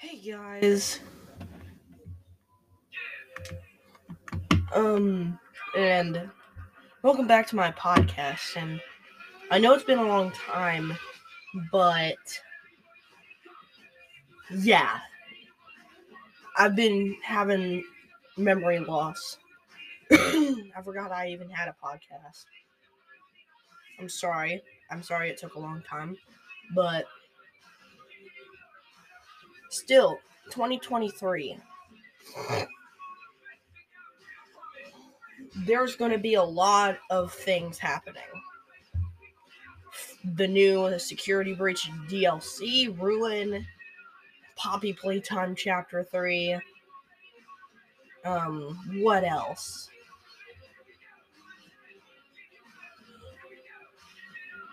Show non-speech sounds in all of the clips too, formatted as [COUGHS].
Hey guys. Um and welcome back to my podcast and I know it's been a long time but yeah. I've been having memory loss. [CLEARS THROAT] I forgot I even had a podcast. I'm sorry. I'm sorry it took a long time, but still 2023 there's going to be a lot of things happening. The new security breach dlc ruin poppy playtime chapter 3 um what else?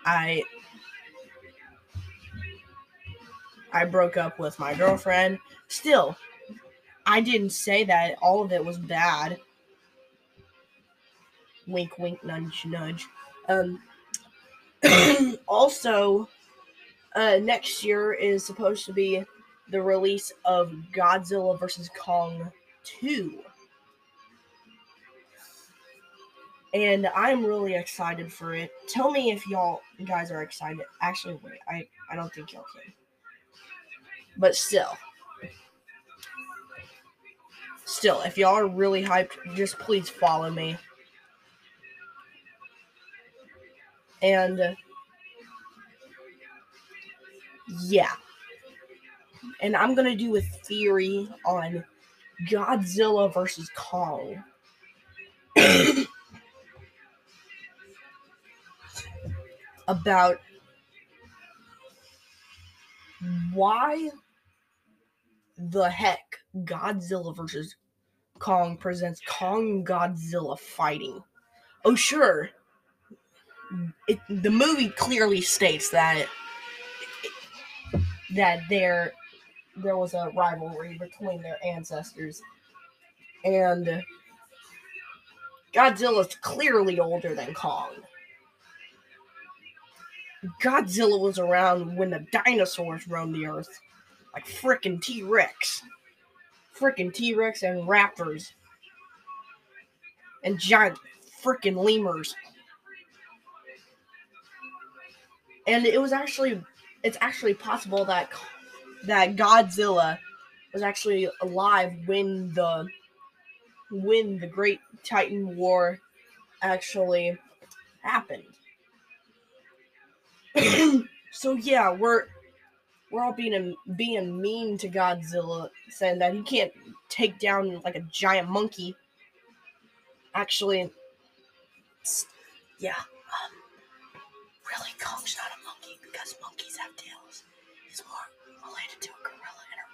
I I broke up with my girlfriend. Still, I didn't say that all of it was bad. Wink, wink, nudge, nudge. Um, [CLEARS THROAT] also, uh, next year is supposed to be the release of Godzilla vs. Kong 2. And I'm really excited for it. Tell me if y'all guys are excited. Actually, wait, I, I don't think y'all can. But still. Still, if y'all are really hyped, just please follow me. And yeah. And I'm going to do a theory on Godzilla versus Kong. [COUGHS] About why the heck Godzilla versus Kong presents Kong Godzilla fighting. Oh, sure. It, the movie clearly states that that there there was a rivalry between their ancestors, and Godzilla's clearly older than Kong. Godzilla was around when the dinosaurs roamed the earth like freaking T Rex. Freaking T Rex and raptors. And giant freaking lemurs. And it was actually, it's actually possible that that Godzilla was actually alive when the when the Great Titan War actually happened. [CLEARS THROAT] so yeah, we're we're all being being mean to Godzilla, saying that he can't take down like a giant monkey. Actually, yeah, um, really, Kong's not a monkey because monkeys have tails. He's more related to a gorilla and a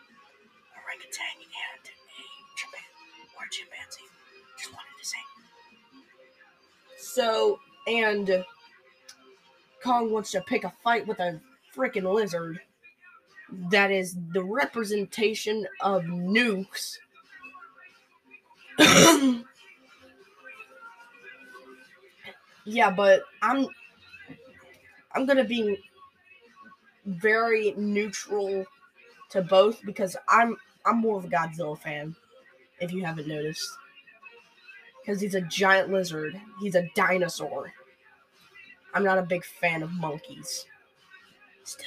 orangutan and a chimpanzee or a chimpanzee. Just wanted to say. So, and Kong wants to pick a fight with a freaking lizard that is the representation of nukes. [COUGHS] yeah, but I'm I'm gonna be very neutral to both because I'm I'm more of a Godzilla fan, if you haven't noticed. Because he's a giant lizard. He's a dinosaur. I'm not a big fan of monkeys. Still,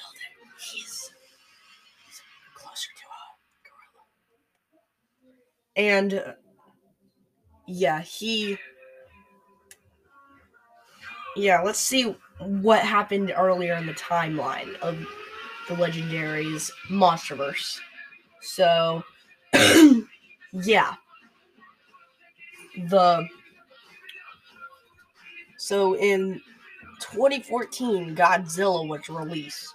and uh, yeah, he yeah, let's see what happened earlier in the timeline of the legendaries monsterverse. So [CLEARS THROAT] yeah. The so in 2014 Godzilla was released.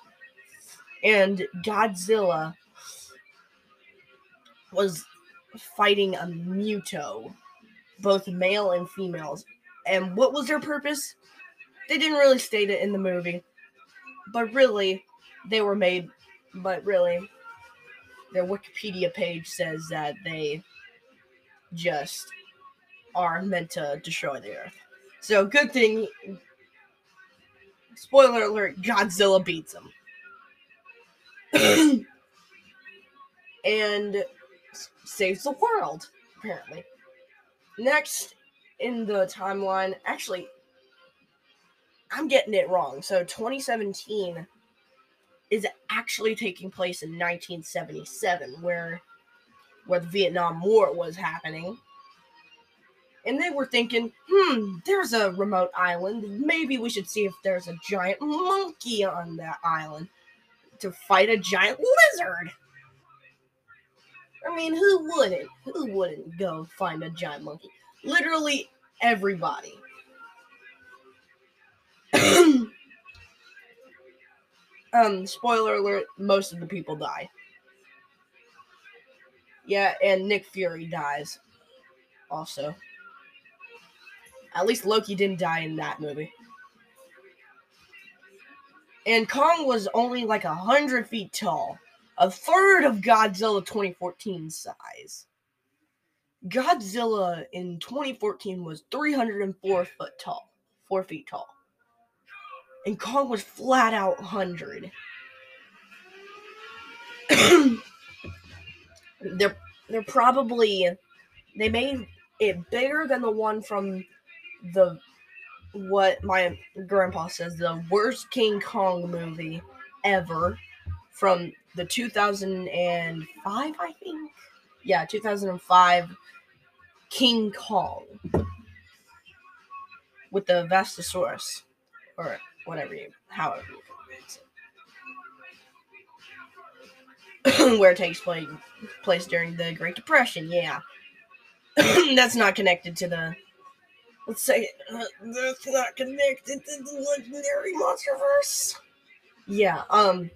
And Godzilla was fighting a Muto, both male and females. And what was their purpose? They didn't really state it in the movie. But really, they were made. But really, their Wikipedia page says that they just are meant to destroy the Earth. So, good thing. Spoiler alert Godzilla beats them. [COUGHS] and saves the world, apparently. Next in the timeline, actually, I'm getting it wrong. So 2017 is actually taking place in 1977, where where the Vietnam War was happening. And they were thinking, hmm, there's a remote island. Maybe we should see if there's a giant monkey on that island to fight a giant lizard. I mean, who wouldn't? Who wouldn't go find a giant monkey? Literally everybody. [CLEARS THROAT] um, spoiler alert, most of the people die. Yeah, and Nick Fury dies also. At least Loki didn't die in that movie. And Kong was only like a hundred feet tall, a third of Godzilla 2014 size. Godzilla in 2014 was 304 foot tall, four feet tall, and Kong was flat out 100. [CLEARS THROAT] they're they're probably they made it bigger than the one from the what my grandpa says the worst King Kong movie ever from the 2005 I think yeah 2005 King Kong with the Vastosaurus or whatever you however you pronounce it. [COUGHS] where it takes place, place during the Great Depression. Yeah, [COUGHS] that's not connected to the. Let's say uh, that's not connected to the legendary MonsterVerse. Yeah. Um.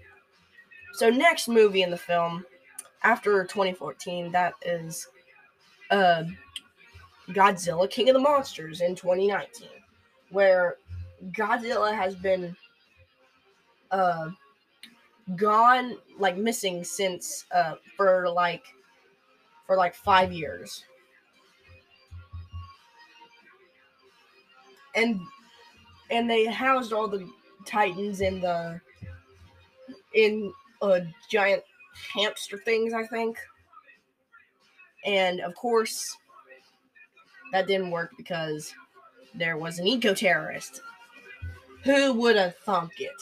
So next movie in the film after 2014, that is, uh, Godzilla King of the Monsters in 2019, where Godzilla has been, uh gone like missing since uh for like for like five years. And and they housed all the titans in the in uh giant hamster things i think and of course that didn't work because there was an eco terrorist who would have thunk it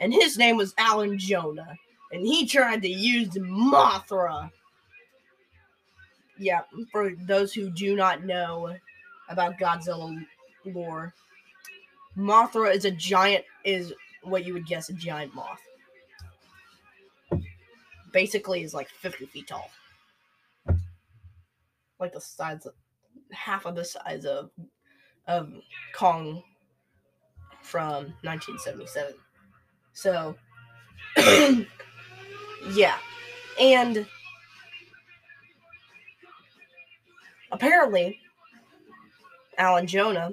and his name was Alan Jonah, and he tried to use Mothra. Yeah, for those who do not know about Godzilla lore, Mothra is a giant, is what you would guess a giant moth. Basically, is like 50 feet tall. Like the size of half of the size of of Kong from 1977. So, [COUGHS] yeah. And apparently, Alan Jonah,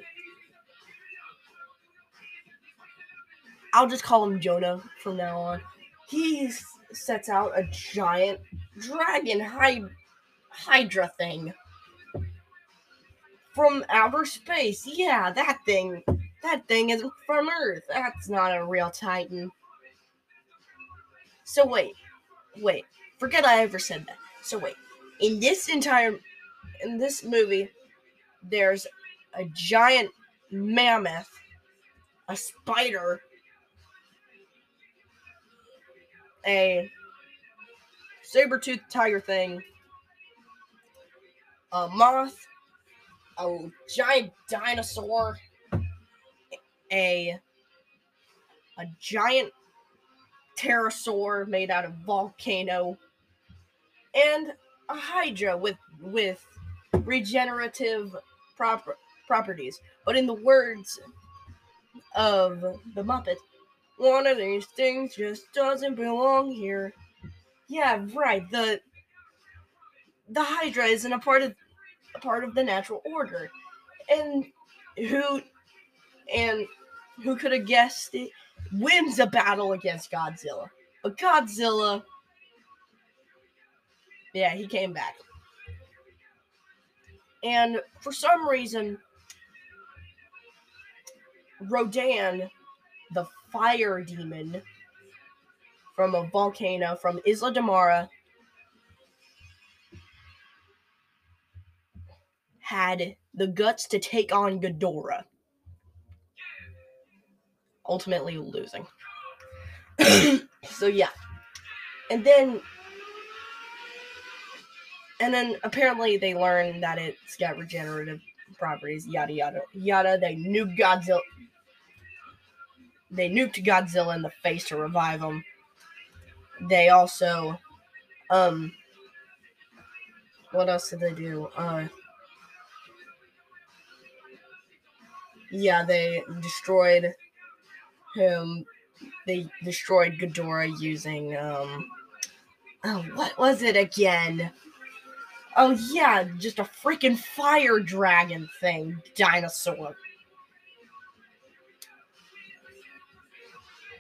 I'll just call him Jonah from now on. He sets out a giant dragon hydra thing from outer space. Yeah, that thing that thing isn't from Earth. That's not a real Titan. So wait, wait. Forget I ever said that. So wait. In this entire in this movie, there's a giant mammoth, a spider, a saber-toothed tiger thing, a moth, a giant dinosaur, a a giant pterosaur made out of volcano and a hydra with with regenerative proper, properties. But in the words of the muppet one of these things just doesn't belong here yeah right the the hydra isn't a part of a part of the natural order and who and who could have guessed it, wins a battle against Godzilla. But Godzilla, yeah, he came back. And for some reason, Rodan, the fire demon from a volcano from Isla de Mara had the guts to take on Ghidorah, ultimately losing. [COUGHS] so yeah, and then and then apparently they learned that it's got regenerative properties, yada yada yada. They knew Godzilla they nuked Godzilla in the face to revive him. They also, um, what else did they do? Uh, yeah, they destroyed him. They destroyed Ghidorah using um, oh, what was it again? Oh yeah, just a freaking fire dragon thing, dinosaur.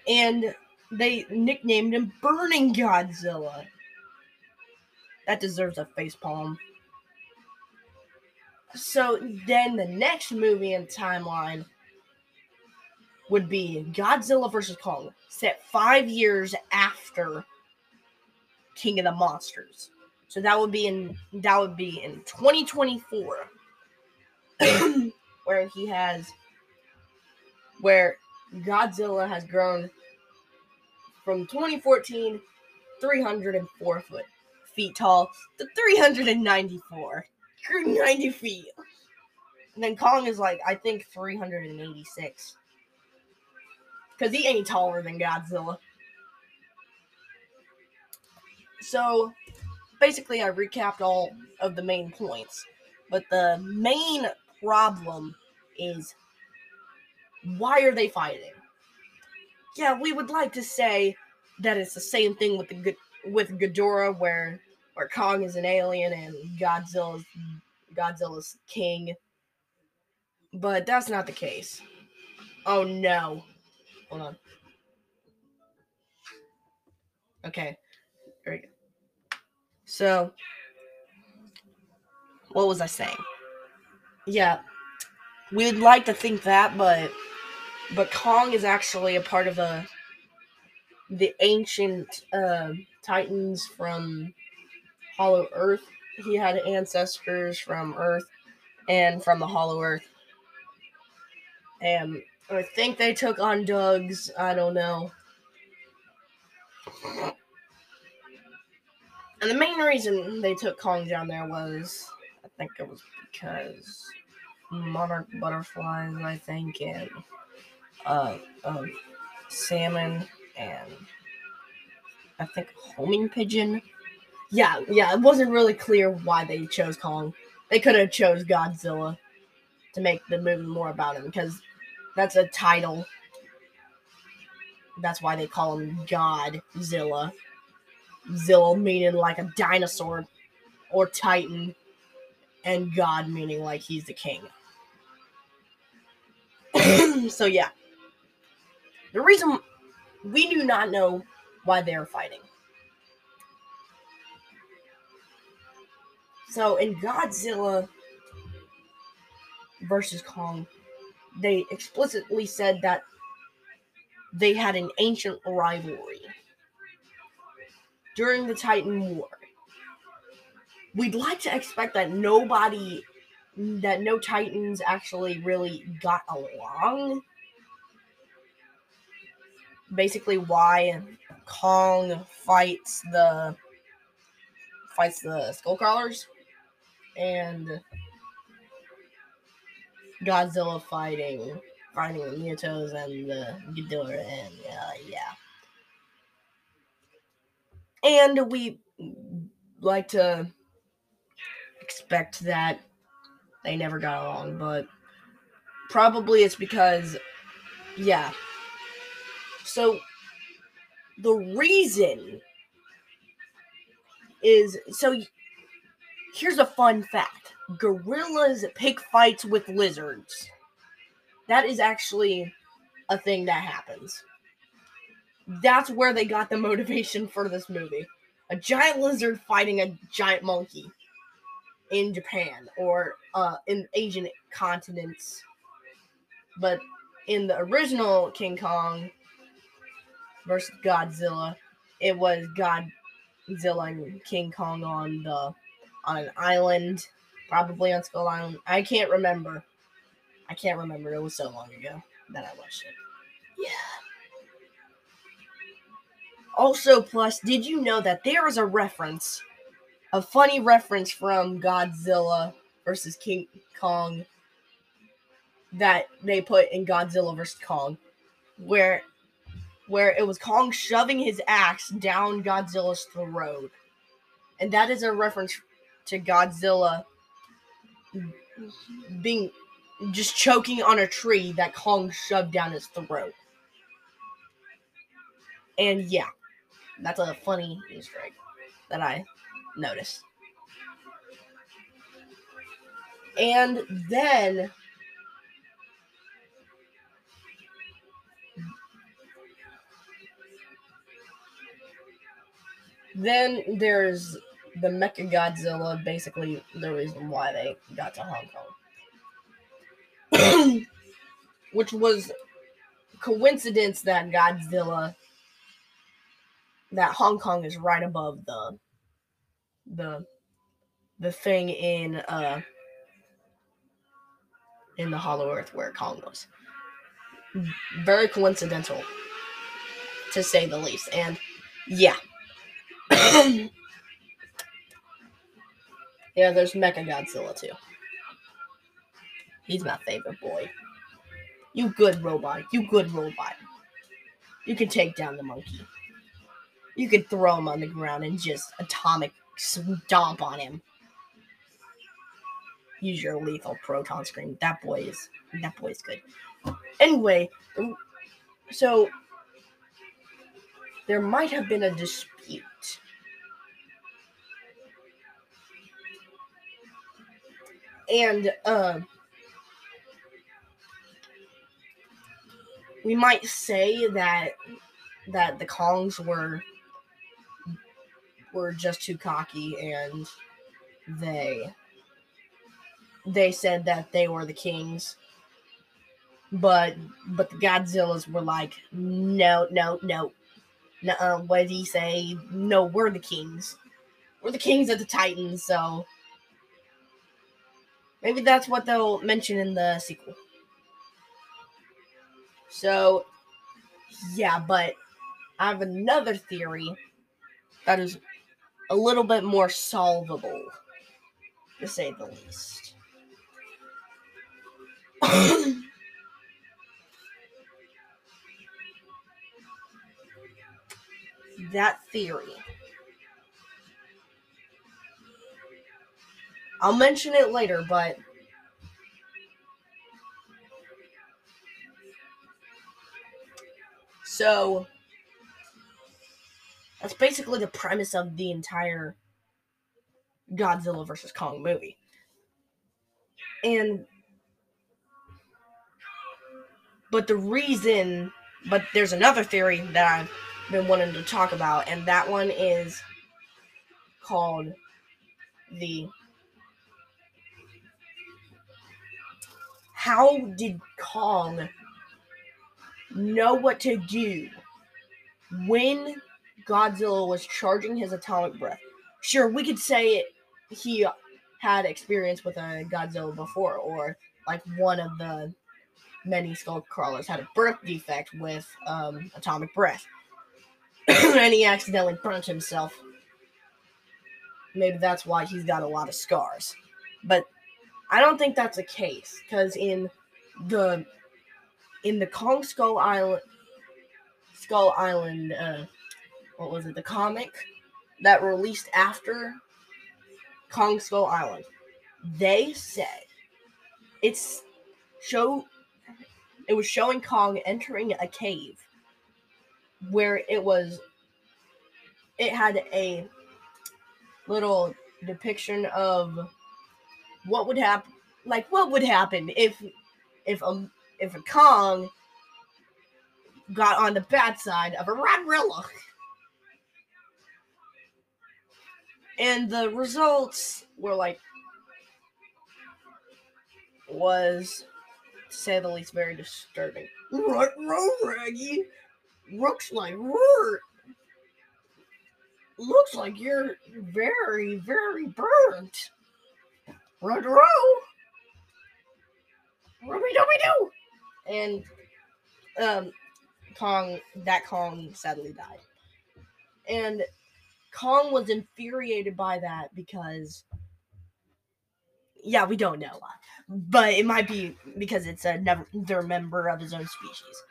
And they nicknamed him Burning Godzilla. That deserves a facepalm. So then the next movie in timeline would be Godzilla vs. Kong, set five years after King of the Monsters. So that would be in that would be in 2024, [COUGHS] where he has where Godzilla has grown from 2014 304 foot feet tall to 394 90 feet. And then kong is like i think 386 because he ain't taller than godzilla. So basically I recapped all of the main points. But the main problem is why are they fighting? Yeah, we would like to say that it's the same thing with the with Ghidorah, where where Kong is an alien and Godzilla's Godzilla's king. But that's not the case. Oh no. Hold on. Okay. There we go. So, what was I saying? Yeah, we'd like to think that, but but Kong is actually a part of the the ancient uh, Titans from Hollow Earth. He had ancestors from Earth and from the Hollow Earth, and I think they took on Doug's. I don't know. And the main reason they took Kong down there was, I think it was because monarch butterflies, I think, and uh, uh, salmon, and I think homing pigeon. Yeah, yeah, it wasn't really clear why they chose Kong. They could have chose Godzilla to make the movie more about him because that's a title. That's why they call him Godzilla. Zilla meaning like a dinosaur or Titan, and God meaning like he's the king. [COUGHS] so yeah. The reason we do not know why they're fighting. So in Godzilla versus Kong, they explicitly said that they had an ancient rivalry during the Titan War. We'd like to expect that nobody, that no Titans actually really got along. Basically, why Kong fights the fights the Skullcrawlers, and Godzilla fighting fighting the Mutos and the Ghidorah, and uh, yeah and we like to expect that they never got along, but probably it's because, yeah. So the reason is so here's a fun fact gorillas pick fights with lizards. That is actually a thing that happens that's where they got the [LAUGHS] motivation for this movie. A giant lizard fighting a giant monkey in Japan or uh, in Asian continents. But in the original King Kong versus Godzilla, it was Godzilla and King Kong on the on an island, Probably on Skull Island. I can't remember. I can't remember. It was so long ago that I watched it. Yeah. Also, plus, did you know that there is a reference, a funny reference from Godzilla versus King Kong that they put in Godzilla versus Kong, where where it was Kong shoving his axe down Godzilla's throat. And that is a reference to Godzilla being just choking on a tree that Kong shoved down his throat. And yeah, that's a funny Easter egg that I noticed. And then then there's the Mecha Godzilla, basically the reason why they got to Hong Kong. [COUGHS] Which was coincidence that Godzilla that Hong Kong is right above the the the thing in uh in the Hollow Earth where Kong was. Very coincidental, to say the least. And yeah. [COUGHS] yeah, there's Mecha Godzilla too. He's my favorite boy. You good robot. You good robot. You can take down the monkey. You can throw him on the ground and just atomic stomp on him. Use your lethal proton scream. That boy is that boy is good. Anyway, so there might have been a dispute. And uh, we might say that that the Kongs were were just too cocky and they they said that they were the kings. But but the godzillas were like no no no. No what did he say? No we're the kings. We're the kings of the titans so maybe that's what they'll mention in the sequel so yeah but i have another theory that is a little bit more solvable, to say the least. [COUGHS] that theory. I'll mention it later, but so that's basically the premise of the entire Godzilla versus Kong movie. And but the reason but there's another theory that I've been wanting to talk about, and that one is called the How did Kong know what to do when Godzilla was charging his atomic breath. Sure, we could say it, he had experience with a Godzilla before, or like one of the many skull crawlers had a birth defect with um, atomic breath, [CLEARS THROAT] and he accidentally burnt himself. Maybe that's why he's got a lot of scars. But I don't think that's the case because in the in the Kong Skull Island Skull Island uh, what was it, the comic that released after Kong Skull Island. They said it's show it was showing Kong entering a cave where it was it had a little depiction of what would happen like what would happen if if a if a Kong got on the bad side of a Radrilla. and the results were like was to say the least very disturbing. Right, Raggy. Looks like we're looks like you're very, very burnt. Rodro, Ruby Dooby Doo, and um, Kong. That Kong sadly died, and Kong was infuriated by that because, yeah, we don't know but it might be because it's another member of his own species.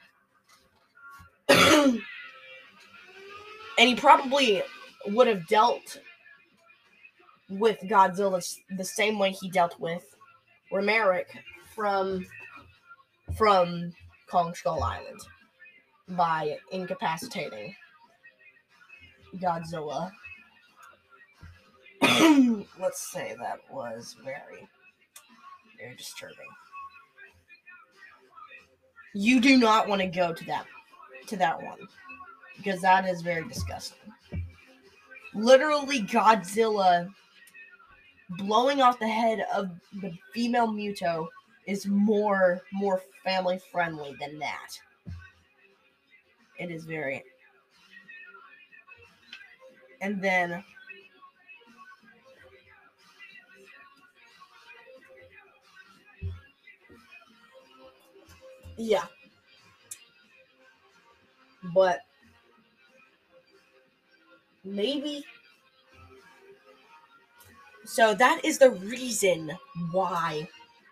[CLEARS THROAT] and he probably would have dealt with Godzilla the same way he dealt with Ramarak from from Kong Skull Island by incapacitating Godzilla. [CLEARS THROAT] Let's say that was very, very disturbing. You do not want to go to that to that one because that is very disgusting. Literally, Godzilla blowing off the head of the female Muto is more more family friendly than that. It is very. And then yeah. But maybe so that is the reason why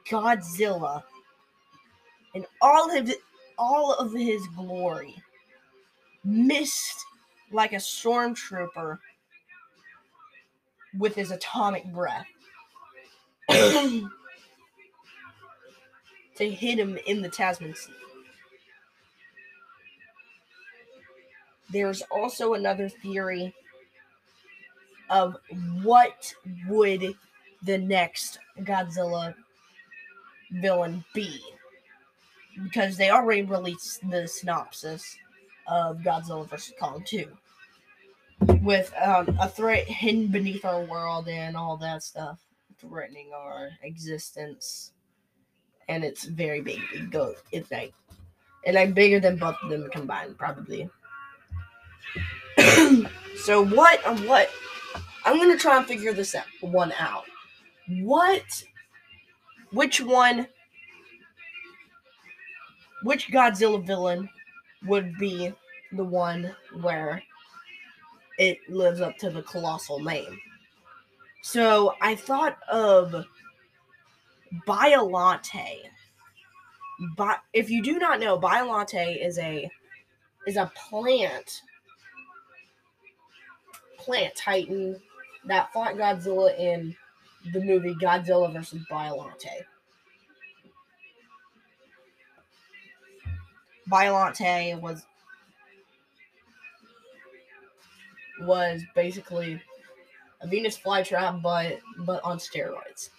Godzilla in all of all of his glory missed like a stormtrooper with his atomic breath [COUGHS] to hit him in the Tasman Sea. There's also another theory of what would the next Godzilla villain be? Because they already released the synopsis of Godzilla vs. Kong 2 with um, a threat hidden beneath our world and all that stuff threatening our existence. And it's very big. It goes it's like and like bigger than both of them combined probably. [CLEARS THROAT] So what what I'm gonna try and figure this out, one out. What? Which one? Which Godzilla villain would be the one where it lives up to the colossal name? So I thought of Biolante. But if you do not know, Biolante is a is a plant plant titan that fought Godzilla in the movie Godzilla vs. Biolante. Biolante was was basically a Venus flytrap, but but on steroids.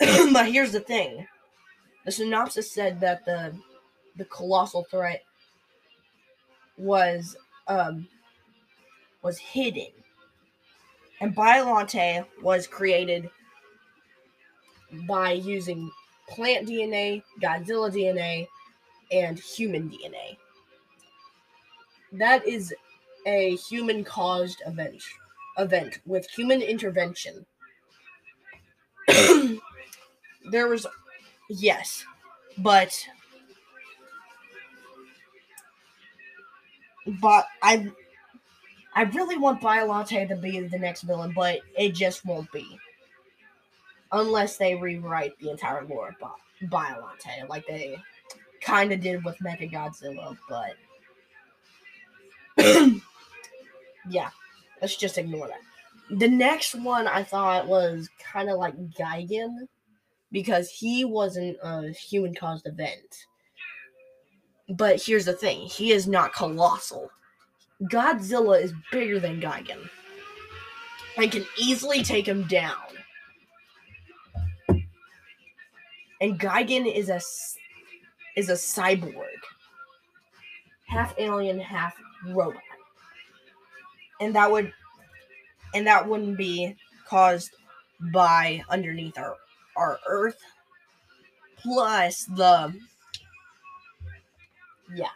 [CLEARS THROAT] but here's the thing: the synopsis said that the the colossal threat was um was hidden and Biolante was created by using plant DNA, Godzilla DNA, and human DNA. That is a human caused event event with human intervention. [CLEARS THROAT] there was yes, but but I I really want Biolante to be the next villain, but it just won't be. Unless they rewrite the entire lore of Biolante, like they kind of did with Mecha Godzilla, but. [CLEARS THROAT] yeah, let's just ignore that. The next one I thought was kind of like Gigan because he wasn't a human caused event. But here's the thing he is not colossal. Godzilla is bigger than Gigan. I can easily take him down. And Gigan is a is a cyborg, half alien, half robot, and that would and that wouldn't be caused by underneath our our Earth. Plus the yeah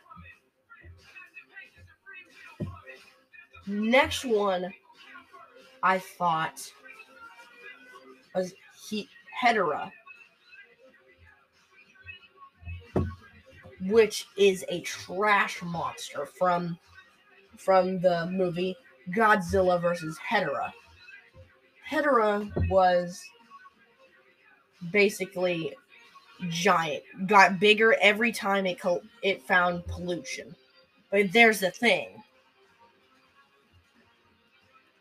Next one, I thought was he Hedorah, which is a trash monster from from the movie Godzilla versus Hedorah. Hedorah was basically giant, got bigger every time it co- it found pollution. But there's the thing.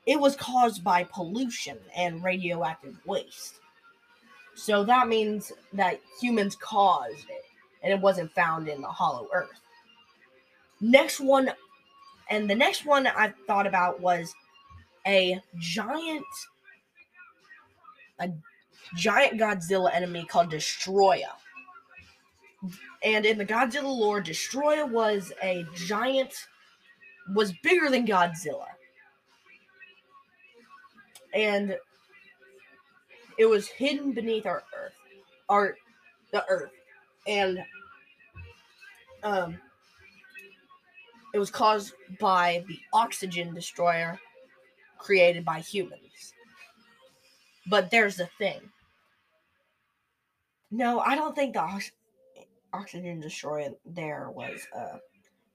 It was caused by pollution and radioactive waste. So that means that humans caused it and it wasn't found in the hollow earth. Next one and the next one I thought about was a giant a giant Godzilla enemy called Destoroyah. And in the Godzilla lore, Destoroyah was a giant, was bigger than Godzilla. And it was hidden beneath our earth, our the earth, and um, it was caused by the oxygen destroyer created by humans. But there's the thing. No, I don't think the ox- oxygen destroyer there was uh,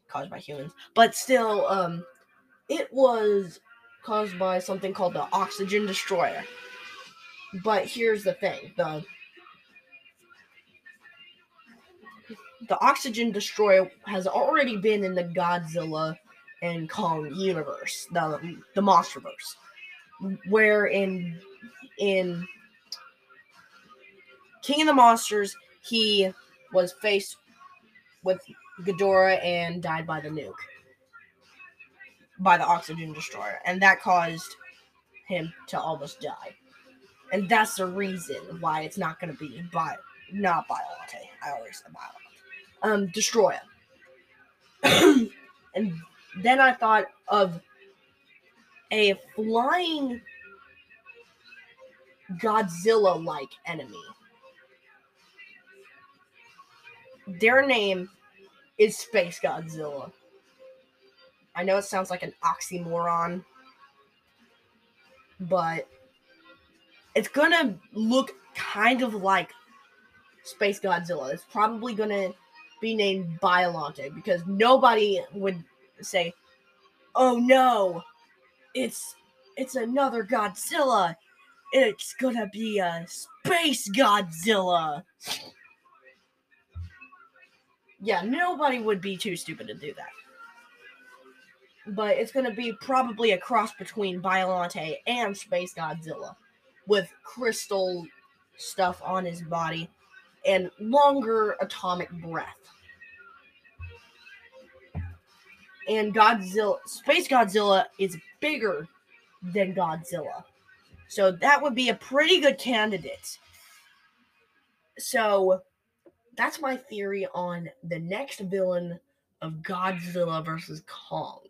caused by humans, but still, um, it was caused by something called the oxygen destroyer. But here's the thing: the the oxygen destroyer has already been in the Godzilla and Kong universe, the the MonsterVerse, where in in King of the Monsters, he was faced with Ghidorah and died by the nuke, by the oxygen destroyer, and that caused him to almost die. And that's the reason why it's not going to be by not Biolante. I always said Biolante. Um, Destroyer. [CLEARS THROAT] and then I thought of a flying Godzilla like enemy. Their name is Space Godzilla. I know it sounds like an oxymoron, but it's gonna look kind of like Space Godzilla. It's probably gonna be named Biolante because nobody would say, "Oh no, it's it's another Godzilla. It's gonna be a Space Godzilla." Yeah, nobody would be too stupid to do that. But it's gonna be probably a cross between Biolante and Space Godzilla with crystal stuff on his body and longer atomic breath. And Godzilla, Space Godzilla is bigger than Godzilla. So that would be a pretty good candidate. So that's my theory on the next villain of Godzilla versus Kong.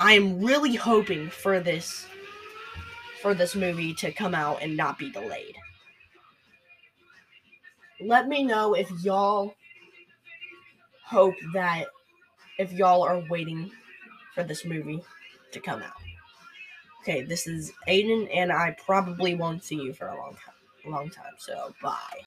I am really hoping for this for this movie to come out and not be delayed. Let me know if y'all hope that if y'all are waiting for this movie to come out. Okay, this is Aiden, and I probably won't see you for a long time. Long time. So bye.